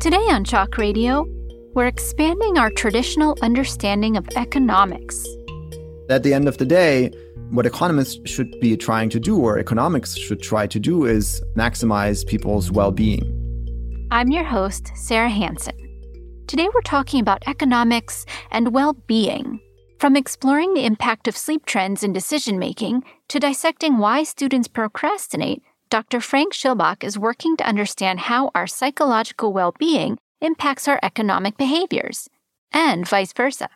Today on Chalk Radio, we're expanding our traditional understanding of economics. At the end of the day, what economists should be trying to do, or economics should try to do, is maximize people's well being. I'm your host, Sarah Hansen. Today we're talking about economics and well being. From exploring the impact of sleep trends in decision making to dissecting why students procrastinate, Dr. Frank Schilbach is working to understand how our psychological well being impacts our economic behaviors, and vice versa.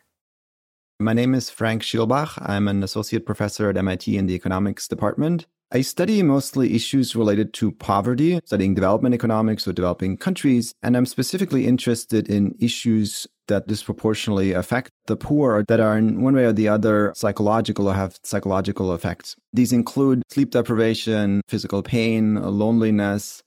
My name is Frank Schilbach. I'm an associate professor at MIT in the economics department. I study mostly issues related to poverty, studying development economics or developing countries, and I'm specifically interested in issues that disproportionately affect the poor that are in one way or the other psychological or have psychological effects. These include sleep deprivation, physical pain, loneliness,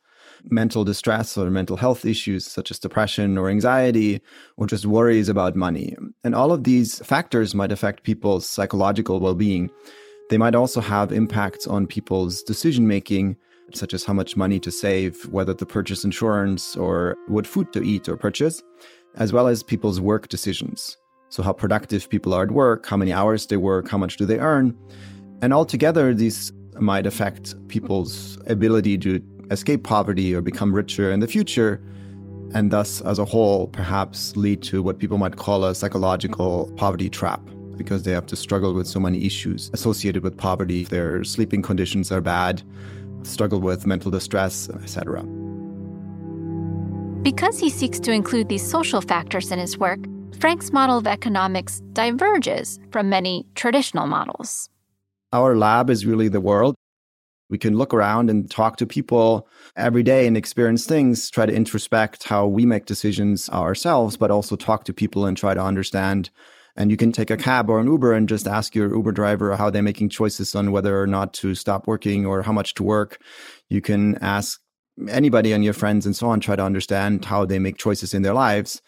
mental distress or mental health issues such as depression or anxiety or just worries about money. And all of these factors might affect people's psychological well-being. They might also have impacts on people's decision making, such as how much money to save, whether to purchase insurance, or what food to eat or purchase, as well as people's work decisions. So, how productive people are at work, how many hours they work, how much do they earn. And altogether, these might affect people's ability to escape poverty or become richer in the future, and thus, as a whole, perhaps lead to what people might call a psychological poverty trap because they have to struggle with so many issues associated with poverty. Their sleeping conditions are bad, struggle with mental distress, etc. Because he seeks to include these social factors in his work, Frank's model of economics diverges from many traditional models. Our lab is really the world. We can look around and talk to people every day and experience things, try to introspect how we make decisions ourselves, but also talk to people and try to understand and you can take a cab or an Uber and just ask your Uber driver how they're making choices on whether or not to stop working or how much to work. You can ask anybody and your friends and so on, try to understand how they make choices in their lives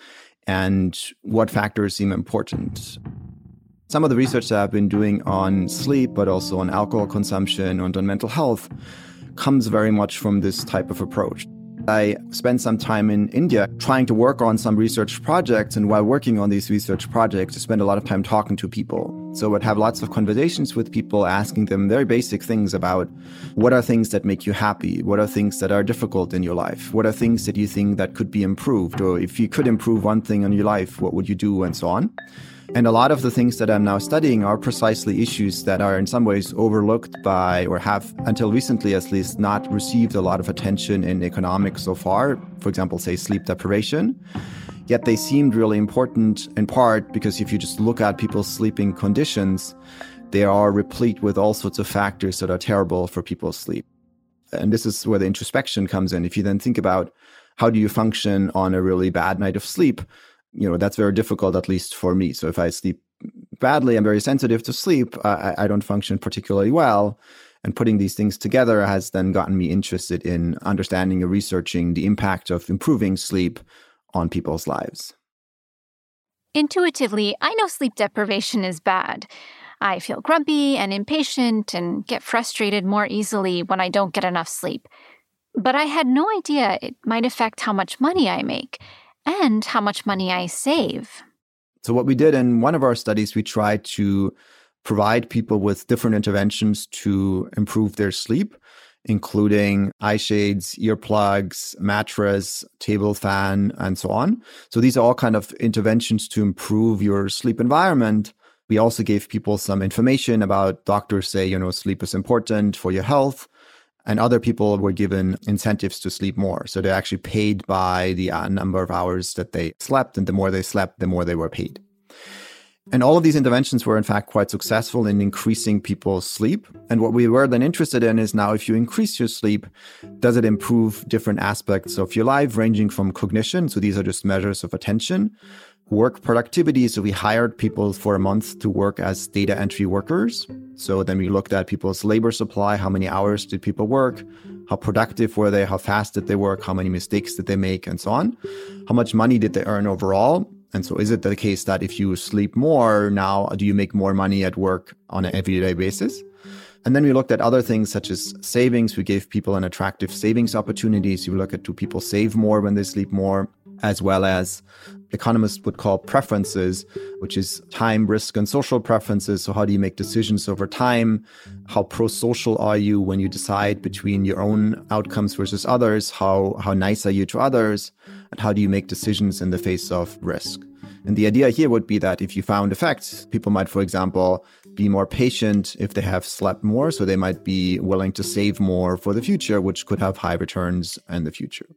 and what factors seem important. Some of the research that I've been doing on sleep, but also on alcohol consumption and on mental health, comes very much from this type of approach. I spent some time in India trying to work on some research projects. And while working on these research projects, I spent a lot of time talking to people. So I'd have lots of conversations with people, asking them very basic things about what are things that make you happy? What are things that are difficult in your life? What are things that you think that could be improved? Or if you could improve one thing in your life, what would you do? And so on. And a lot of the things that I'm now studying are precisely issues that are in some ways overlooked by, or have until recently at least, not received a lot of attention in economics so far. For example, say sleep deprivation. Yet they seemed really important in part because if you just look at people's sleeping conditions, they are replete with all sorts of factors that are terrible for people's sleep. And this is where the introspection comes in. If you then think about how do you function on a really bad night of sleep, you know that's very difficult at least for me. So if i sleep badly i'm very sensitive to sleep I, I don't function particularly well. And putting these things together has then gotten me interested in understanding and researching the impact of improving sleep on people's lives. Intuitively i know sleep deprivation is bad. I feel grumpy and impatient and get frustrated more easily when i don't get enough sleep. But i had no idea it might affect how much money i make and how much money I save. So, what we did in one of our studies, we tried to provide people with different interventions to improve their sleep, including eye shades, earplugs, mattress, table fan, and so on. So, these are all kind of interventions to improve your sleep environment. We also gave people some information about doctors say, you know, sleep is important for your health and other people were given incentives to sleep more. So they're actually paid by the uh, number of hours that they slept. And the more they slept, the more they were paid. And all of these interventions were, in fact, quite successful in increasing people's sleep. And what we were then interested in is now, if you increase your sleep, does it improve different aspects of your life, ranging from cognition? So these are just measures of attention work productivity. So we hired people for a month to work as data entry workers. So then we looked at people's labor supply. How many hours did people work? How productive were they? How fast did they work? How many mistakes did they make? And so on. How much money did they earn overall? And so is it the case that if you sleep more now, do you make more money at work on an everyday basis? And then we looked at other things such as savings. We gave people an attractive savings opportunities. You look at do people save more when they sleep more? As well as economists would call preferences, which is time, risk, and social preferences. So, how do you make decisions over time? How pro social are you when you decide between your own outcomes versus others? How, how nice are you to others? And how do you make decisions in the face of risk? And the idea here would be that if you found effects, people might, for example, be more patient if they have slept more. So they might be willing to save more for the future, which could have high returns in the future.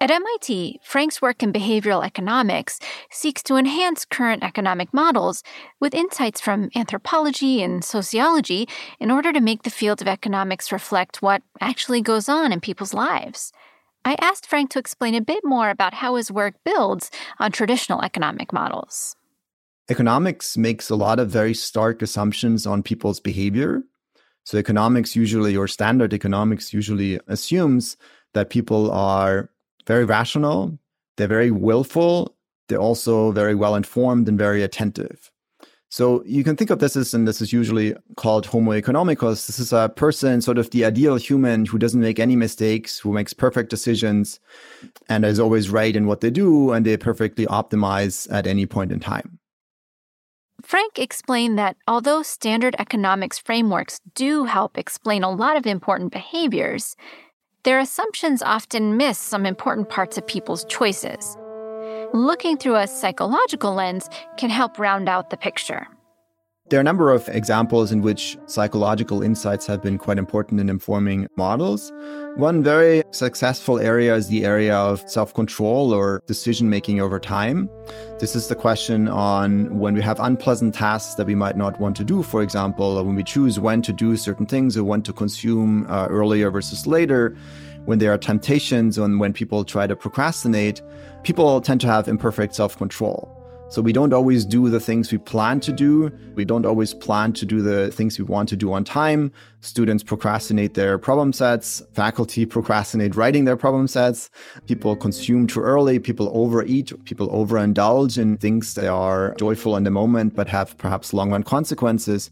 At MIT, Frank's work in behavioral economics seeks to enhance current economic models with insights from anthropology and sociology in order to make the field of economics reflect what actually goes on in people's lives. I asked Frank to explain a bit more about how his work builds on traditional economic models. Economics makes a lot of very stark assumptions on people's behavior. So, economics usually, or standard economics usually assumes that people are very rational, they're very willful, they're also very well informed and very attentive. So you can think of this as, and this is usually called Homo economicus. This is a person, sort of the ideal human who doesn't make any mistakes, who makes perfect decisions, and is always right in what they do, and they perfectly optimize at any point in time. Frank explained that although standard economics frameworks do help explain a lot of important behaviors, their assumptions often miss some important parts of people's choices. Looking through a psychological lens can help round out the picture. There are a number of examples in which psychological insights have been quite important in informing models. One very successful area is the area of self control or decision making over time. This is the question on when we have unpleasant tasks that we might not want to do, for example, or when we choose when to do certain things or when to consume uh, earlier versus later when there are temptations and when people try to procrastinate, people tend to have imperfect self control. So we don't always do the things we plan to do. We don't always plan to do the things we want to do on time. Students procrastinate their problem sets. Faculty procrastinate writing their problem sets. People consume too early. People overeat. People overindulge in things that are joyful in the moment but have perhaps long run consequences.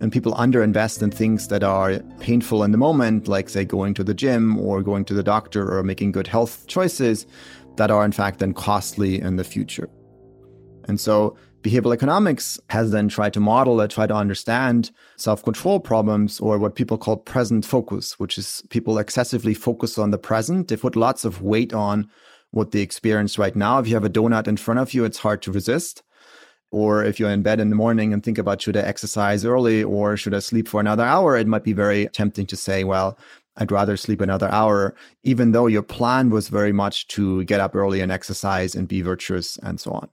And people underinvest in things that are painful in the moment, like, say, going to the gym or going to the doctor or making good health choices that are, in fact, then costly in the future. And so behavioral economics has then tried to model it, try to understand self control problems or what people call present focus, which is people excessively focus on the present. They put lots of weight on what they experience right now. If you have a donut in front of you, it's hard to resist. Or if you're in bed in the morning and think about should I exercise early or should I sleep for another hour, it might be very tempting to say, well, I'd rather sleep another hour, even though your plan was very much to get up early and exercise and be virtuous and so on.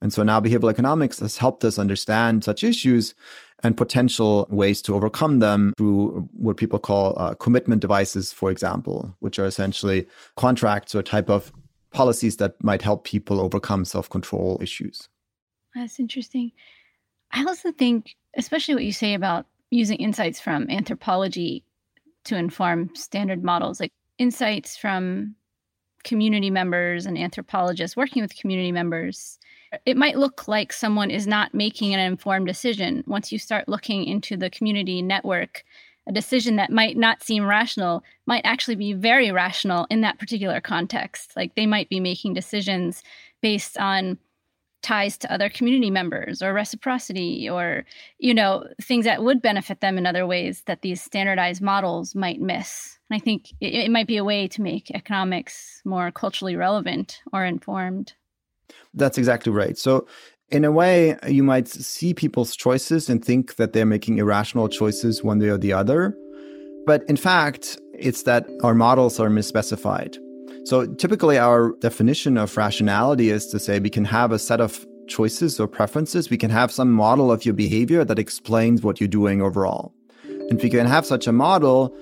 And so now behavioral economics has helped us understand such issues and potential ways to overcome them through what people call uh, commitment devices, for example, which are essentially contracts or type of policies that might help people overcome self control issues. That's interesting. I also think, especially what you say about using insights from anthropology to inform standard models, like insights from community members and anthropologists working with community members it might look like someone is not making an informed decision. Once you start looking into the community network, a decision that might not seem rational might actually be very rational in that particular context. Like they might be making decisions based on ties to other community members or reciprocity or you know things that would benefit them in other ways that these standardized models might miss and i think it, it might be a way to make economics more culturally relevant or informed that's exactly right. So, in a way, you might see people's choices and think that they're making irrational choices one way or the other. But in fact, it's that our models are misspecified. So, typically, our definition of rationality is to say we can have a set of choices or preferences. We can have some model of your behavior that explains what you're doing overall. And if we can have such a model,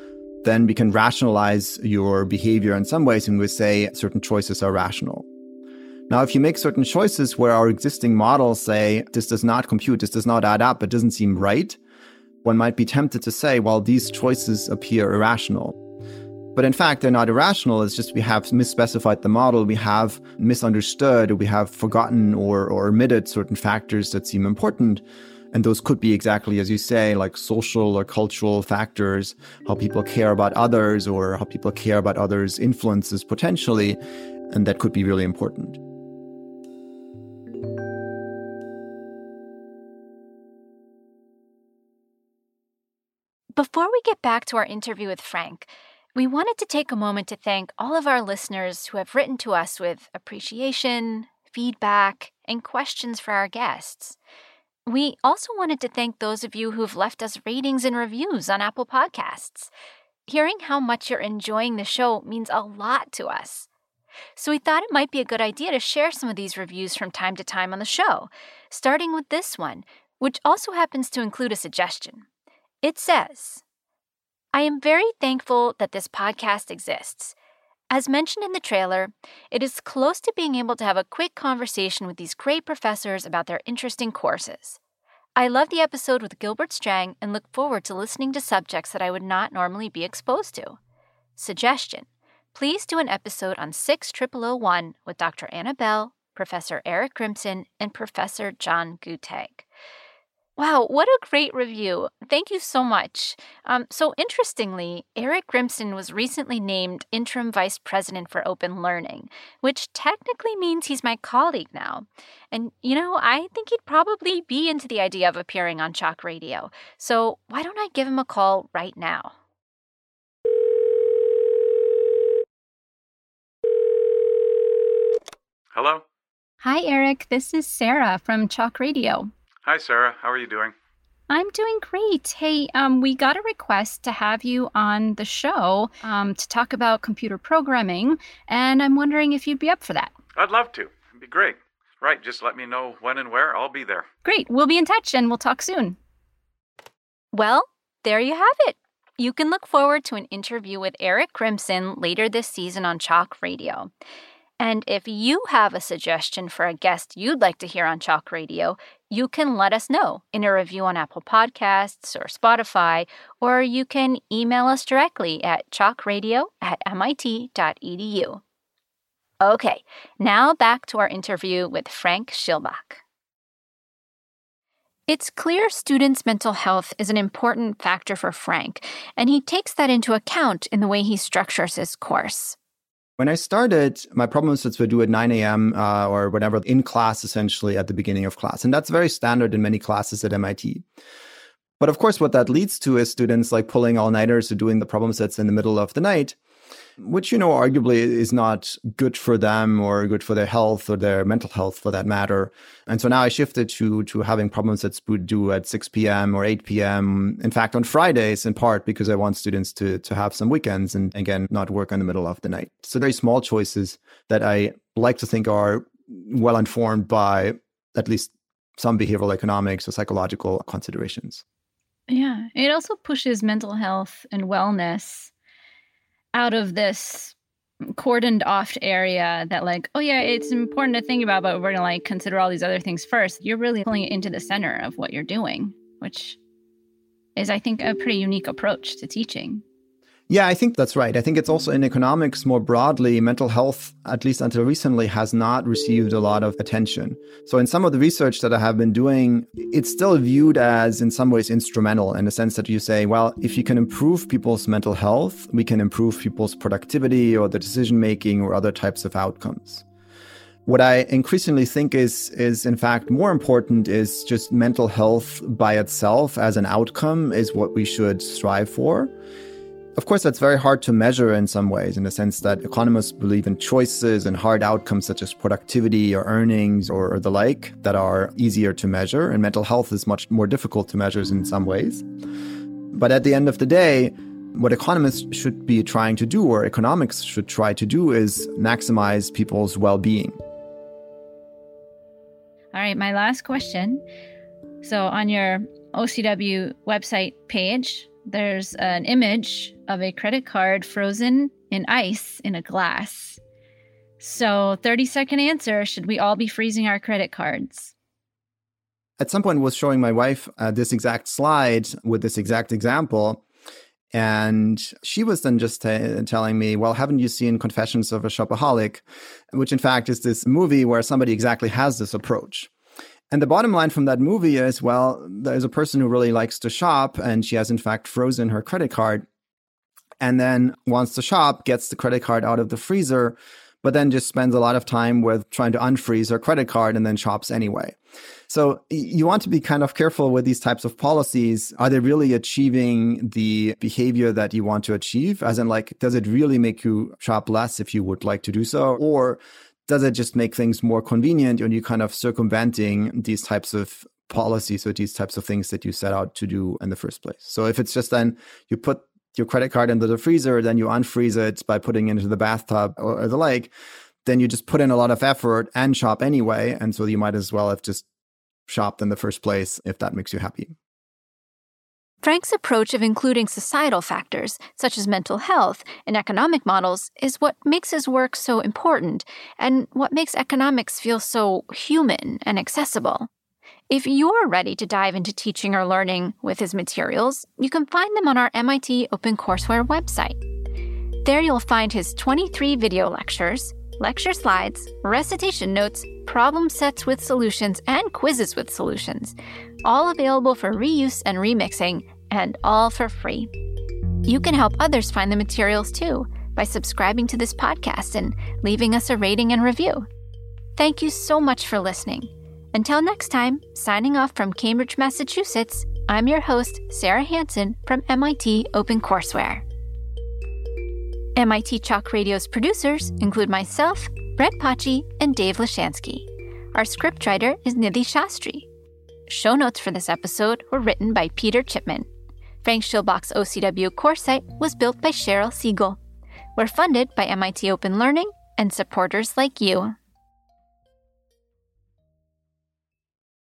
then we can rationalize your behavior in some ways and we say certain choices are rational. Now, if you make certain choices where our existing models say this does not compute, this does not add up, it doesn't seem right, one might be tempted to say, well, these choices appear irrational. But in fact, they're not irrational. It's just we have misspecified the model, we have misunderstood, we have forgotten or, or omitted certain factors that seem important. And those could be exactly as you say, like social or cultural factors, how people care about others or how people care about others' influences potentially. And that could be really important. Before we get back to our interview with Frank, we wanted to take a moment to thank all of our listeners who have written to us with appreciation, feedback, and questions for our guests. We also wanted to thank those of you who've left us ratings and reviews on Apple Podcasts. Hearing how much you're enjoying the show means a lot to us. So we thought it might be a good idea to share some of these reviews from time to time on the show, starting with this one, which also happens to include a suggestion. It says, I am very thankful that this podcast exists. As mentioned in the trailer, it is close to being able to have a quick conversation with these great professors about their interesting courses. I love the episode with Gilbert Strang and look forward to listening to subjects that I would not normally be exposed to. Suggestion Please do an episode on 6001 with Dr. Ana Bell, Professor Eric Grimson, and Professor John Guttag. Wow, what a great review. Thank you so much. Um, so, interestingly, Eric Grimson was recently named Interim Vice President for Open Learning, which technically means he's my colleague now. And, you know, I think he'd probably be into the idea of appearing on Chalk Radio. So, why don't I give him a call right now? Hello? Hi, Eric. This is Sarah from Chalk Radio. Hi, Sarah. How are you doing? I'm doing great. Hey, um, we got a request to have you on the show um, to talk about computer programming, and I'm wondering if you'd be up for that. I'd love to. It'd be great. Right, just let me know when and where. I'll be there. Great. We'll be in touch and we'll talk soon. Well, there you have it. You can look forward to an interview with Eric Grimson later this season on Chalk Radio. And if you have a suggestion for a guest you'd like to hear on Chalk Radio, you can let us know in a review on Apple Podcasts or Spotify, or you can email us directly at chalkradio at mit.edu. Okay, now back to our interview with Frank Schilbach. It's clear students' mental health is an important factor for Frank, and he takes that into account in the way he structures his course. When I started, my problem sets were due at 9 a.m. Uh, or whatever in class, essentially at the beginning of class. And that's very standard in many classes at MIT. But of course, what that leads to is students like pulling all nighters or doing the problem sets in the middle of the night which, you know, arguably is not good for them or good for their health or their mental health for that matter. And so now I shifted to, to having problems that would do at 6 p.m. or 8 p.m. In fact, on Fridays, in part because I want students to, to have some weekends and again, not work in the middle of the night. So very small choices that I like to think are well informed by at least some behavioral economics or psychological considerations. Yeah, it also pushes mental health and wellness out of this cordoned off area that like oh yeah it's important to think about but we're gonna like consider all these other things first. You're really pulling it into the center of what you're doing which is i think a pretty unique approach to teaching yeah, I think that's right. I think it's also in economics more broadly, mental health, at least until recently, has not received a lot of attention. So, in some of the research that I have been doing, it's still viewed as, in some ways, instrumental in the sense that you say, well, if you can improve people's mental health, we can improve people's productivity or the decision making or other types of outcomes. What I increasingly think is is in fact more important is just mental health by itself as an outcome is what we should strive for. Of course, that's very hard to measure in some ways, in the sense that economists believe in choices and hard outcomes such as productivity or earnings or, or, the like that are easier to measure, and mental health is much more difficult to measure in some ways. But at the end of the day, what economists should be trying to do, or economics should try to do, is maximize people's well being. All right, my last question. So, on your OCW website page, there's an image of a credit card frozen in ice in a glass. So, 30 second answer should we all be freezing our credit cards? At some point, was showing my wife uh, this exact slide with this exact example. And she was then just t- telling me, Well, haven't you seen Confessions of a Shopaholic? Which, in fact, is this movie where somebody exactly has this approach. And the bottom line from that movie is well, there's a person who really likes to shop, and she has, in fact, frozen her credit card. And then wants to shop, gets the credit card out of the freezer, but then just spends a lot of time with trying to unfreeze her credit card and then shops anyway. So you want to be kind of careful with these types of policies. Are they really achieving the behavior that you want to achieve? As in, like, does it really make you shop less if you would like to do so? Or does it just make things more convenient and you kind of circumventing these types of policies or these types of things that you set out to do in the first place? So if it's just then you put your credit card into the freezer, then you unfreeze it by putting it into the bathtub or, the lake, then you just put in a lot of effort and shop anyway. And so you might as well have just shopped in the first place if that makes you happy. Frank's approach of including societal factors, such as mental health, in economic models is what makes his work so important and what makes economics feel so human and accessible. If you're ready to dive into teaching or learning with his materials, you can find them on our MIT OpenCourseware website. There you'll find his 23 video lectures, lecture slides, recitation notes, problem sets with solutions, and quizzes with solutions, all available for reuse and remixing, and all for free. You can help others find the materials too by subscribing to this podcast and leaving us a rating and review. Thank you so much for listening. Until next time, signing off from Cambridge, Massachusetts, I'm your host, Sarah Hansen from MIT OpenCourseware. MIT Chalk Radio's producers include myself, Brett Paci, and Dave Lishansky. Our scriptwriter is Nidhi Shastri. Show notes for this episode were written by Peter Chipman. Frank Schilbach's OCW course site was built by Cheryl Siegel. We're funded by MIT Open Learning and supporters like you.